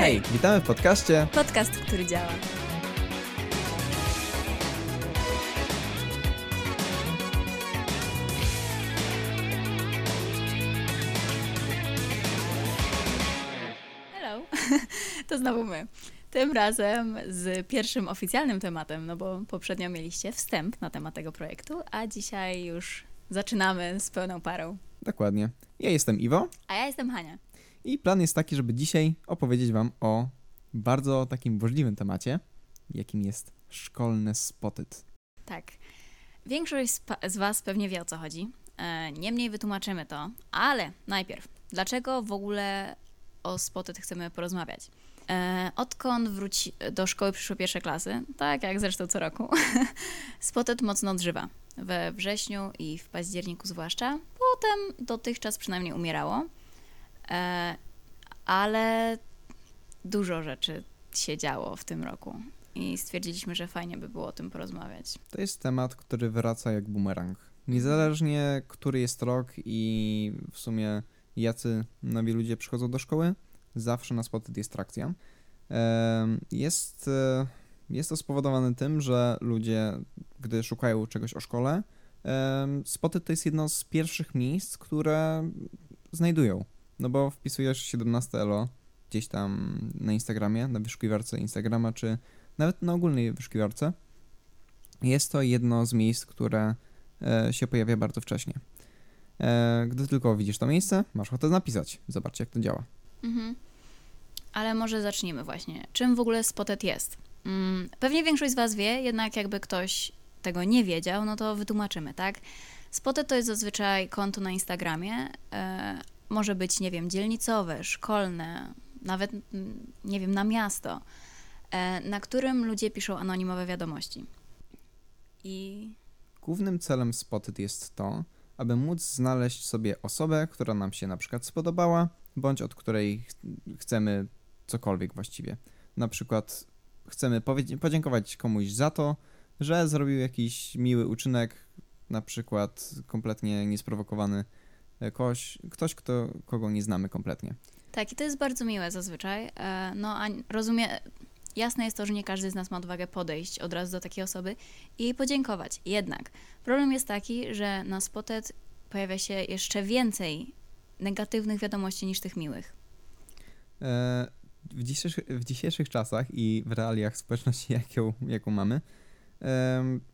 Hej, witamy w podcaście. Podcast, który działa. Hello, to znowu my. Tym razem z pierwszym oficjalnym tematem, no bo poprzednio mieliście wstęp na temat tego projektu, a dzisiaj już zaczynamy z pełną parą. Dokładnie. Ja jestem Iwo A ja jestem Hania. I plan jest taki, żeby dzisiaj opowiedzieć Wam o bardzo takim burzliwym temacie, jakim jest szkolne spotyt. Tak. Większość z, Was pewnie wie o co chodzi. E, niemniej wytłumaczymy to, ale najpierw, dlaczego w ogóle o Spotted chcemy porozmawiać? E, odkąd wróci do szkoły przyszły pierwsze klasy, tak jak zresztą co roku, Spotted mocno odżywa. We wrześniu i w październiku zwłaszcza. Potem dotychczas przynajmniej umierało. E, ale dużo rzeczy się działo w tym roku. I stwierdziliśmy, że fajnie by było o tym porozmawiać. To jest temat, który wraca jak bumerang. Niezależnie, który jest rok i w sumie jacy nowi ludzie przychodzą do szkoły, zawsze na spotyt jest trakcja. Em, Jest, e, jest to spowodowane tym, że ludzie, gdy szukają czegoś o szkole, em, spotyt to jest jedno z pierwszych miejsc, które znajdują. No bo wpisujesz 17 elo gdzieś tam na Instagramie, na wyszukiwarce Instagrama, czy nawet na ogólnej wyszukiwarce. Jest to jedno z miejsc, które e, się pojawia bardzo wcześnie. E, Gdy tylko widzisz to miejsce, masz ochotę napisać. Zobaczcie, jak to działa. Mhm. Ale może zacznijmy właśnie. Czym w ogóle Spotted jest? Mm, pewnie większość z Was wie, jednak jakby ktoś tego nie wiedział, no to wytłumaczymy, tak? Spotted to jest zazwyczaj konto na Instagramie. E, może być, nie wiem, dzielnicowe, szkolne, nawet, mm, nie wiem, na miasto, e, na którym ludzie piszą anonimowe wiadomości. I Głównym celem Spotted jest to, aby móc znaleźć sobie osobę, która nam się na przykład spodobała, bądź od której ch- chcemy cokolwiek właściwie. Na przykład chcemy podziękować komuś za to, że zrobił jakiś miły uczynek, na przykład kompletnie niesprowokowany ktoś, ktoś kto, kogo nie znamy kompletnie. Tak, i to jest bardzo miłe zazwyczaj. E, No, a rozumiem, jasne jest to, że nie każdy z nas ma odwagę podejść od razu do takiej osoby i jej podziękować. Jednak problem jest taki, że na Spotted pojawia się jeszcze więcej negatywnych wiadomości niż tych miłych. E, W dzisiejszych, w dzisiejszych czasach i w realiach społeczności, jaką, jaką mamy,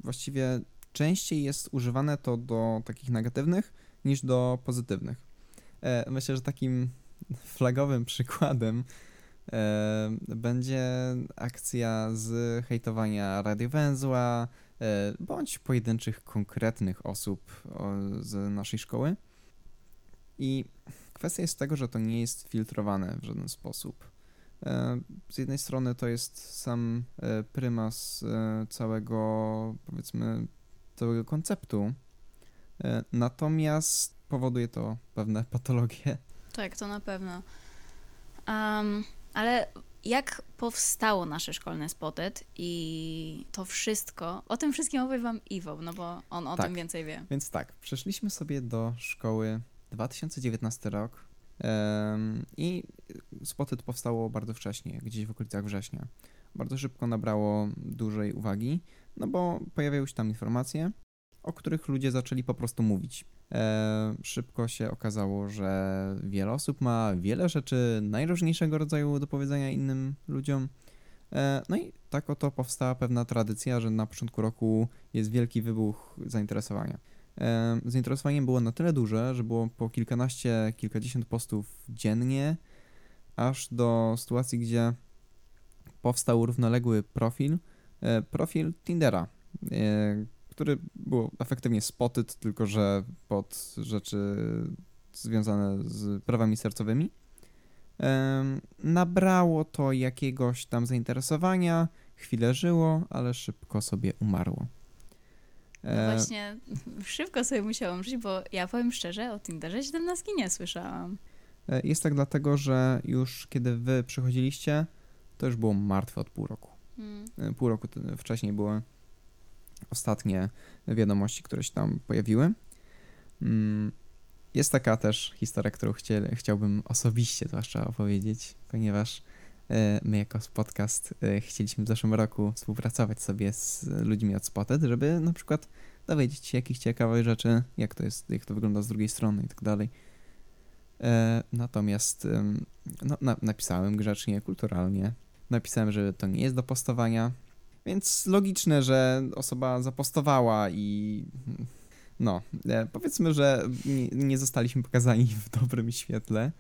właściwie częściej jest używane to do takich negatywnych niż do pozytywnych. E, Myślę, że takim flagowym przykładem e, będzie akcja z hejtowania radiowęzła e, bądź pojedynczych konkretnych osób z naszej szkoły. I kwestia jest tego, że to nie jest filtrowane w żaden sposób. Z jednej strony to jest sam prymas całego, powiedzmy, całego konceptu, natomiast powoduje to pewne patologie. Tak, to na pewno. Am, ale jak powstało nasze szkolne Spotted i to wszystko, o tym wszystkim opowie Wam Iwo, no bo on o Tak. tym więcej wie. Więc tak, przeszliśmy sobie do szkoły 2019 rok em, i Spotted powstało bardzo wcześnie, gdzieś w okolicach września. Bardzo szybko nabrało dużej uwagi, no bo pojawiały się tam informacje, o których ludzie zaczęli po prostu mówić. E, szybko się okazało, że wiele osób ma wiele rzeczy najróżniejszego rodzaju do powiedzenia innym ludziom. E, no i tak oto powstała pewna tradycja, że na początku roku jest wielki wybuch zainteresowania. E, Zainteresowanie było na tyle duże, że było po kilkanaście, kilkadziesiąt postów dziennie, aż do sytuacji, gdzie powstał równoległy profil, e, profil Tindera, e, który był efektywnie spotted, tylko że pod rzeczy związane z prawami sercowymi. Nabrało to jakiegoś tam zainteresowania, chwilę żyło, ale szybko sobie umarło. No E, właśnie, szybko sobie musiałam żyć, bo ja powiem szczerze, o Tinderze 17 nie słyszałam. E, Jest tak dlatego, że już kiedy wy przychodziliście, to już było martwe od pół roku. Mm. E, Pół roku wcześniej były ostatnie wiadomości, które się tam pojawiły. Mm, Jest taka też historia, którą chcie, chciałbym osobiście zwłaszcza opowiedzieć, ponieważ e, my jako podcast e, chcieliśmy w zeszłym roku współpracować sobie z ludźmi od Spotted, żeby na przykład dowiedzieć się jakichś ciekawych rzeczy, jak to jest, jak to wygląda z drugiej strony i tak dalej. E, natomiast no, na, napisałem grzecznie, kulturalnie. Napisałem, że to nie jest do postowania, więc logiczne, że osoba zapostowała i no, e, powiedzmy, że nie, nie, zostaliśmy pokazani w dobrym świetle,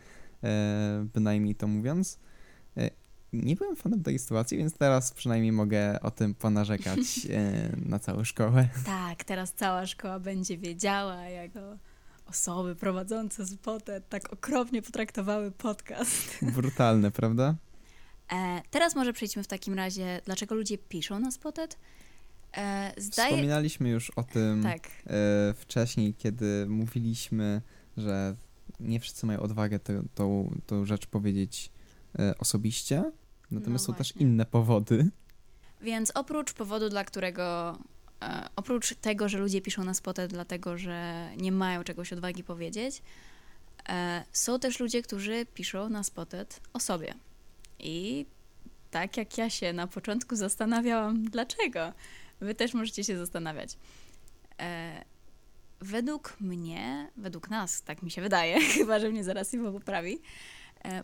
e, bynajmniej to mówiąc. E, nie byłem fanem tej sytuacji, więc teraz przynajmniej mogę o tym ponarzekać na całą szkołę. Tak, teraz cała szkoła będzie wiedziała, jako osoby prowadzące Spotted tak okropnie potraktowały podcast. Brutalne, prawda? E, teraz może przejdźmy w takim razie, dlaczego ludzie piszą na Spotted. E, zdaje... Wspominaliśmy już o tym tak. e, wcześniej, kiedy mówiliśmy, że nie wszyscy mają odwagę tą, tą rzecz powiedzieć e, osobiście, natomiast no są też inne powody. Więc oprócz powodu, dla którego E, oprócz tego, że ludzie piszą na spotę dlatego, że nie mają czegoś odwagi powiedzieć, e, są też ludzie, którzy piszą na spotet o sobie. I tak jak ja się na początku zastanawiałam, dlaczego, wy też możecie się zastanawiać. E, według mnie, według nas, tak mi się wydaje, chyba że mnie zaraz Iwo poprawi,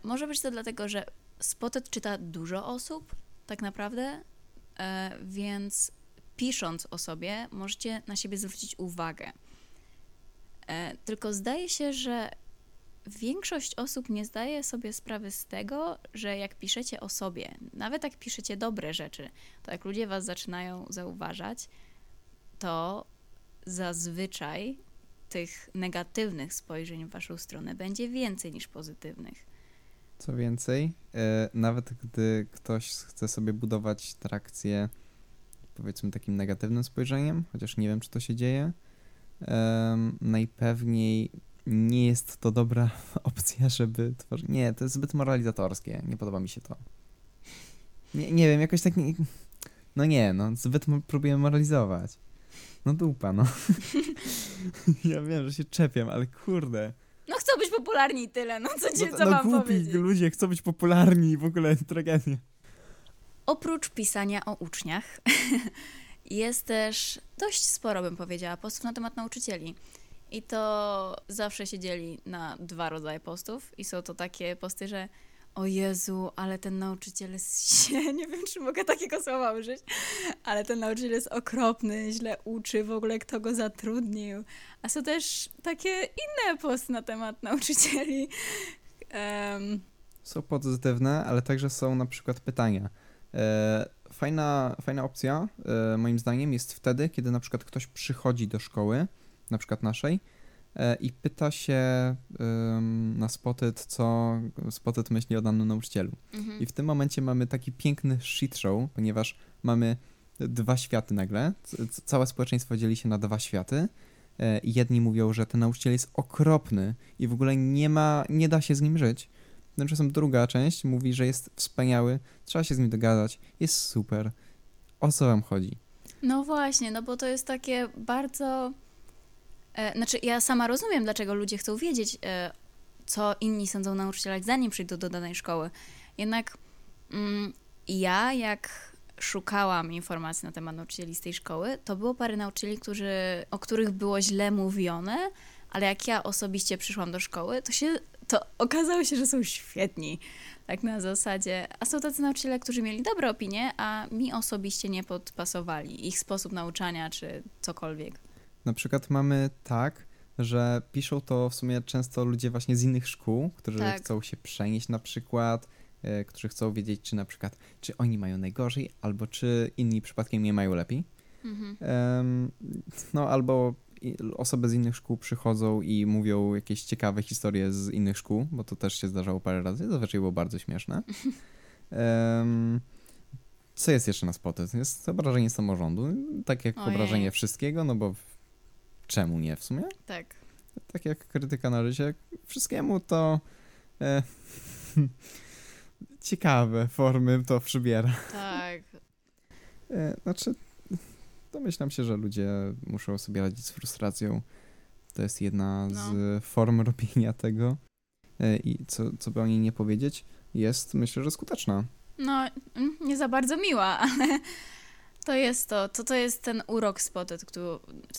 może być to dlatego, że Spotted czyta dużo osób, tak naprawdę, więc pisząc o sobie, możecie na siebie zwrócić uwagę. E, tylko zdaje się, że większość osób nie zdaje sobie sprawy z tego, że jak piszecie o sobie, nawet jak piszecie dobre rzeczy, to jak ludzie was zaczynają zauważać, to zazwyczaj tych negatywnych spojrzeń w waszą stronę będzie więcej niż pozytywnych. Co więcej, e, nawet gdy ktoś chce sobie budować trakcję powiedzmy takim negatywnym spojrzeniem, chociaż nie wiem, czy to się dzieje. Um, najpewniej nie jest to dobra opcja, żeby tworzyć. Nie, to jest zbyt moralizatorskie. Nie podoba mi się to. Nie, nie wiem, jakoś tak. Nie... No nie, no, zbyt próbuję moralizować. No dupa, no. ja wiem, że się czepiam, ale kurde. No chcą być popularni i tyle, no co ci, no, co no, mam głupi powiedzieć? ludzie chcą być popularni i w ogóle tragedia. Oprócz pisania o uczniach, jest też dość sporo, bym powiedziała, postów na temat nauczycieli. I to zawsze się dzieli na dwa rodzaje postów. I są to takie posty, że o Jezu, ale ten nauczyciel jest się, nie wiem, czy mogę takiego słowa użyć, ale ten nauczyciel jest okropny, źle uczy, w ogóle kto go zatrudnił. A są też takie inne posty na temat nauczycieli. Um. Są pozytywne, ale także są na przykład pytania E, fajna, fajna opcja, e, moim zdaniem, jest wtedy, kiedy na przykład ktoś przychodzi do szkoły, na przykład naszej, e, i pyta się na Spotted, co Spotted myśli o danym nauczycielu. Mhm. I w tym momencie mamy taki piękny shit show, ponieważ mamy dwa światy nagle. Całe społeczeństwo dzieli się na dwa światy. Jedni mówią, że ten nauczyciel jest okropny i w ogóle nie ma, nie da się z nim żyć. Tymczasem druga część mówi, że jest wspaniały, trzeba się z nim dogadać, jest super. O co wam chodzi? No właśnie, no bo to jest takie bardzo. E, znaczy, ja sama rozumiem, dlaczego ludzie chcą wiedzieć, e, co inni sądzą nauczycielach, zanim przyjdą do danej szkoły. Jednak mm, ja, jak szukałam informacji na temat nauczycieli z tej szkoły, to było parę nauczycieli, którzy, o których było źle mówione, ale jak ja osobiście przyszłam do szkoły, to się to okazało się, że są świetni. Tak na zasadzie. A są tacy nauczyciele, którzy mieli dobre opinie, a mi osobiście nie podpasowali. Ich sposób nauczania czy cokolwiek. Na przykład mamy tak, że piszą to w sumie często ludzie właśnie z innych szkół, którzy tak. chcą się przenieść na przykład, e, którzy chcą wiedzieć, czy na przykład, czy oni mają najgorzej, albo czy inni przypadkiem nie mają lepiej. Mhm. No albo osoby z innych szkół przychodzą i mówią jakieś ciekawe historie z innych szkół, bo to też się zdarzało parę razy. Zazwyczaj było bardzo śmieszne. Co jest jeszcze na spoty? Jest obrażenie samorządu, tak jak Ojej. obrażenie wszystkiego, no bo czemu nie w sumie? Tak. Tak jak krytyka na życie, wszystkiemu to e, ciekawe formy to przybiera. Tak. E, znaczy, domyślam się, że ludzie muszą sobie radzić z frustracją. To jest jedna no. z form robienia tego. e, i co, co by o niej nie powiedzieć, jest myślę, że skuteczna. No, mm, nie za bardzo miła, ale to jest to. To, to jest ten urok Spotted, który,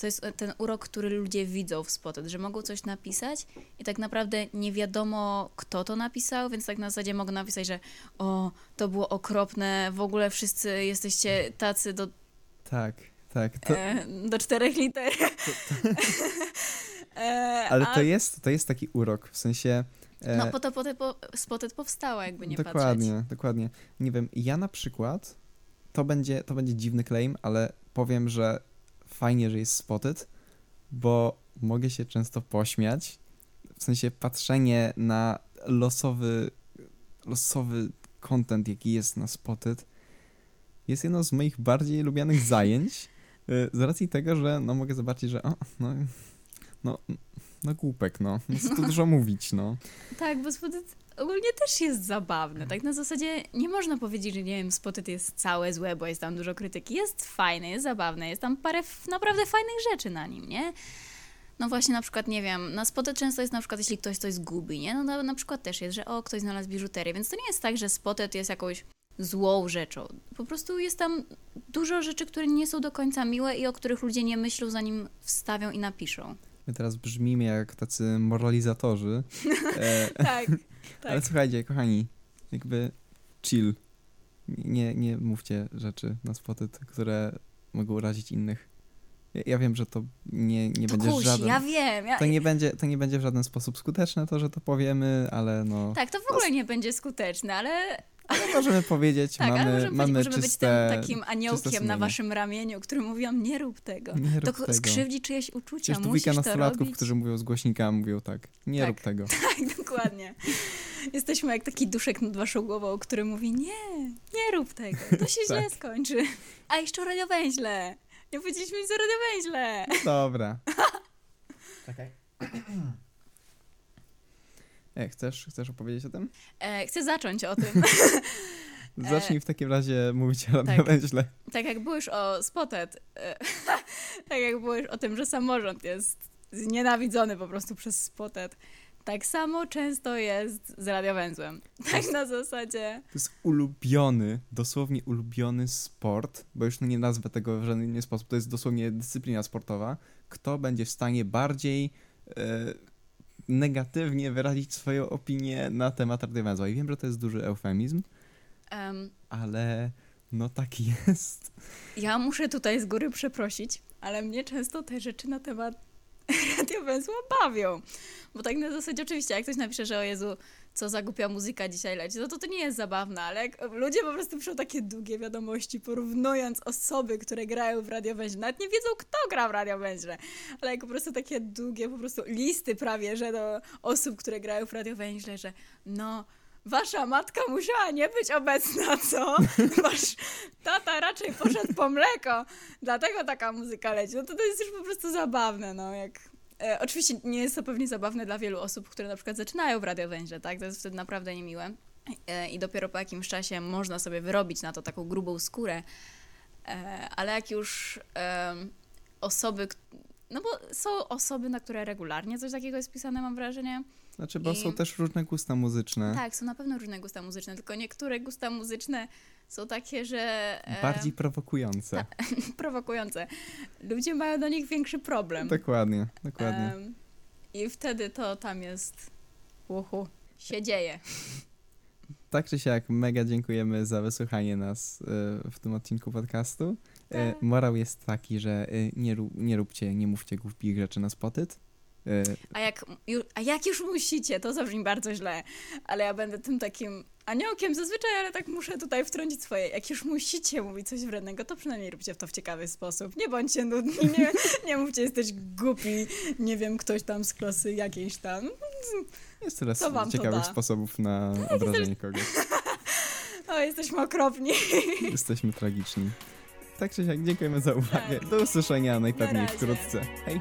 to jest ten urok, który ludzie widzą w Spotted, że mogą coś napisać i tak naprawdę nie wiadomo, kto to napisał, więc tak na zasadzie mogą napisać, że o, to było okropne, w ogóle wszyscy jesteście tacy do... Tak, tak. To... E, do czterech liter. To, to... e, ale a... to, jest, to jest taki urok, w sensie... E... No po to, po po, Spotted powstała, jakby nie dokładnie, patrzeć. Dokładnie, Nie wiem, ja na przykład to będzie, to będzie dziwny claim, ale powiem, że fajnie, że jest spotted, bo mogę się często pośmiać. W sensie patrzenie na losowy, losowy content, jaki jest na spotted, jest jedno z moich bardziej lubianych zajęć. Y, z racji tego, że no mogę zobaczyć, że o, no, no, no głupek, no. No co tu dużo mówić, no. Tak, bo spotted ogólnie też jest zabawne. Tak na zasadzie nie można powiedzieć, że nie wiem, Spotted jest całe złe, bo jest tam dużo krytyki. Jest fajne, jest zabawne, jest tam parę naprawdę fajnych rzeczy na nim, nie? No właśnie na przykład, nie wiem, na Spotted często jest na przykład, jeśli ktoś coś zgubi, nie? No na, na przykład też jest, że o, ktoś znalazł biżuterię, więc to nie jest tak, że Spotted jest jakąś złą rzeczą. Po prostu jest tam dużo rzeczy, które nie są do końca miłe i o których ludzie nie myślą, zanim wstawią i napiszą. My teraz brzmimy jak tacy moralizatorzy. E, tak. Tak. Ale słuchajcie, kochani, jakby chill. Nie, nie mówcie rzeczy na spotyt, które mogą urazić innych. Ja, ja wiem, że to nie, nie to będzie kuś, żaden... ja wiem. Ja... To, nie będzie, to nie będzie w żaden sposób skuteczne to, że to powiemy, ale no... Tak, to w ogóle nie będzie skuteczne, ale ale możemy powiedzieć, tak, mamy, możemy, mamy możemy czyste, być tym takim aniołkiem na waszym ramieniu, który mówią, nie rób tego. Nie rób to tego. skrzywdzi czyjeś uczucia, Jest tu musisz nastolatków, którzy mówią z głośnika, mówią tak, nie tak, rób tego. Tak, dokładnie. Jesteśmy jak taki duszek nad waszą głową, który mówi, nie, nie rób tego, to się tak. źle skończy. A jeszcze radiowęźle. Nie powiedzieliśmy nic o radiowęźle. No dobra. Czekaj. E, chcesz, chcesz opowiedzieć o tym? E, chcę zacząć o tym. Zacznij w takim razie mówić o tak. Tak jak byłeś o Spotted, e, tak jak byłeś o tym, że samorząd jest znienawidzony po prostu przez Spotted, tak samo często jest z radiowęzłem. Tak na zasadzie. To jest ulubiony, dosłownie ulubiony sport, bo już nie nazwę tego w żaden inny sposób, to jest dosłownie dyscyplina sportowa. Kto będzie w stanie bardziej... Yy, negatywnie wyrazić swoją opinię na temat radiowęzła. I wiem, że to jest duży eufemizm, um, ale no tak jest. Ja muszę tutaj z góry przeprosić, ale mnie często te rzeczy na temat radiowęzła bawią. Bo tak na zasadzie oczywiście, jak ktoś napisze, że o Jezu, co za głupia muzyka dzisiaj leci, no to to nie jest zabawne, ale ludzie po prostu piszą takie długie wiadomości, porównując osoby, które grają w radiowęźle, nawet nie wiedzą, kto gra w radiowęźle, ale jak po prostu takie długie po prostu listy prawie, że do osób, które grają w radiowęźle, że no wasza matka musiała nie być obecna, co? Wasz tata raczej poszedł po mleko, dlatego taka muzyka leci. No to to jest już po prostu zabawne, no, jak E, oczywiście nie jest to pewnie zabawne dla wielu osób, które na przykład zaczynają w radiowęźle, tak? To jest wtedy naprawdę niemiłe. E, I dopiero po jakimś czasie można sobie wyrobić na to taką grubą skórę. E, ale jak już osoby, no bo są osoby, na które regularnie coś takiego jest pisane, mam wrażenie. Znaczy, bo I... są też różne gusta muzyczne. Tak, są na pewno różne gusta muzyczne, tylko niektóre gusta muzyczne są takie, że... E, Bardziej prowokujące. Ta, prowokujące. Ludzie mają do nich większy problem. Dokładnie, dokładnie. I wtedy to tam jest... Uhu, się dzieje. Tak czy siak, mega dziękujemy za wysłuchanie nas y, w tym odcinku podcastu. Y, tak. Morał jest taki, że y, nie, nie róbcie, nie mówcie głupich rzeczy na spotyt. A jak, a jak już musicie, to zabrzmi bardzo źle, ale ja będę tym takim aniołkiem zazwyczaj, ale tak muszę tutaj wtrącić swoje. Jak już musicie mówić coś wrednego, to przynajmniej róbcie to w ciekawy sposób. Nie bądźcie nudni, nie, nie mówcie, jesteś głupi, nie wiem, ktoś tam z klasy jakiejś tam. Jest tyle ciekawych sposobów na obrażenie kogoś. O, jesteśmy okropni. Jesteśmy tragiczni. Tak czy siak, dziękujemy za uwagę. Do usłyszenia najpewniej wkrótce. Hej!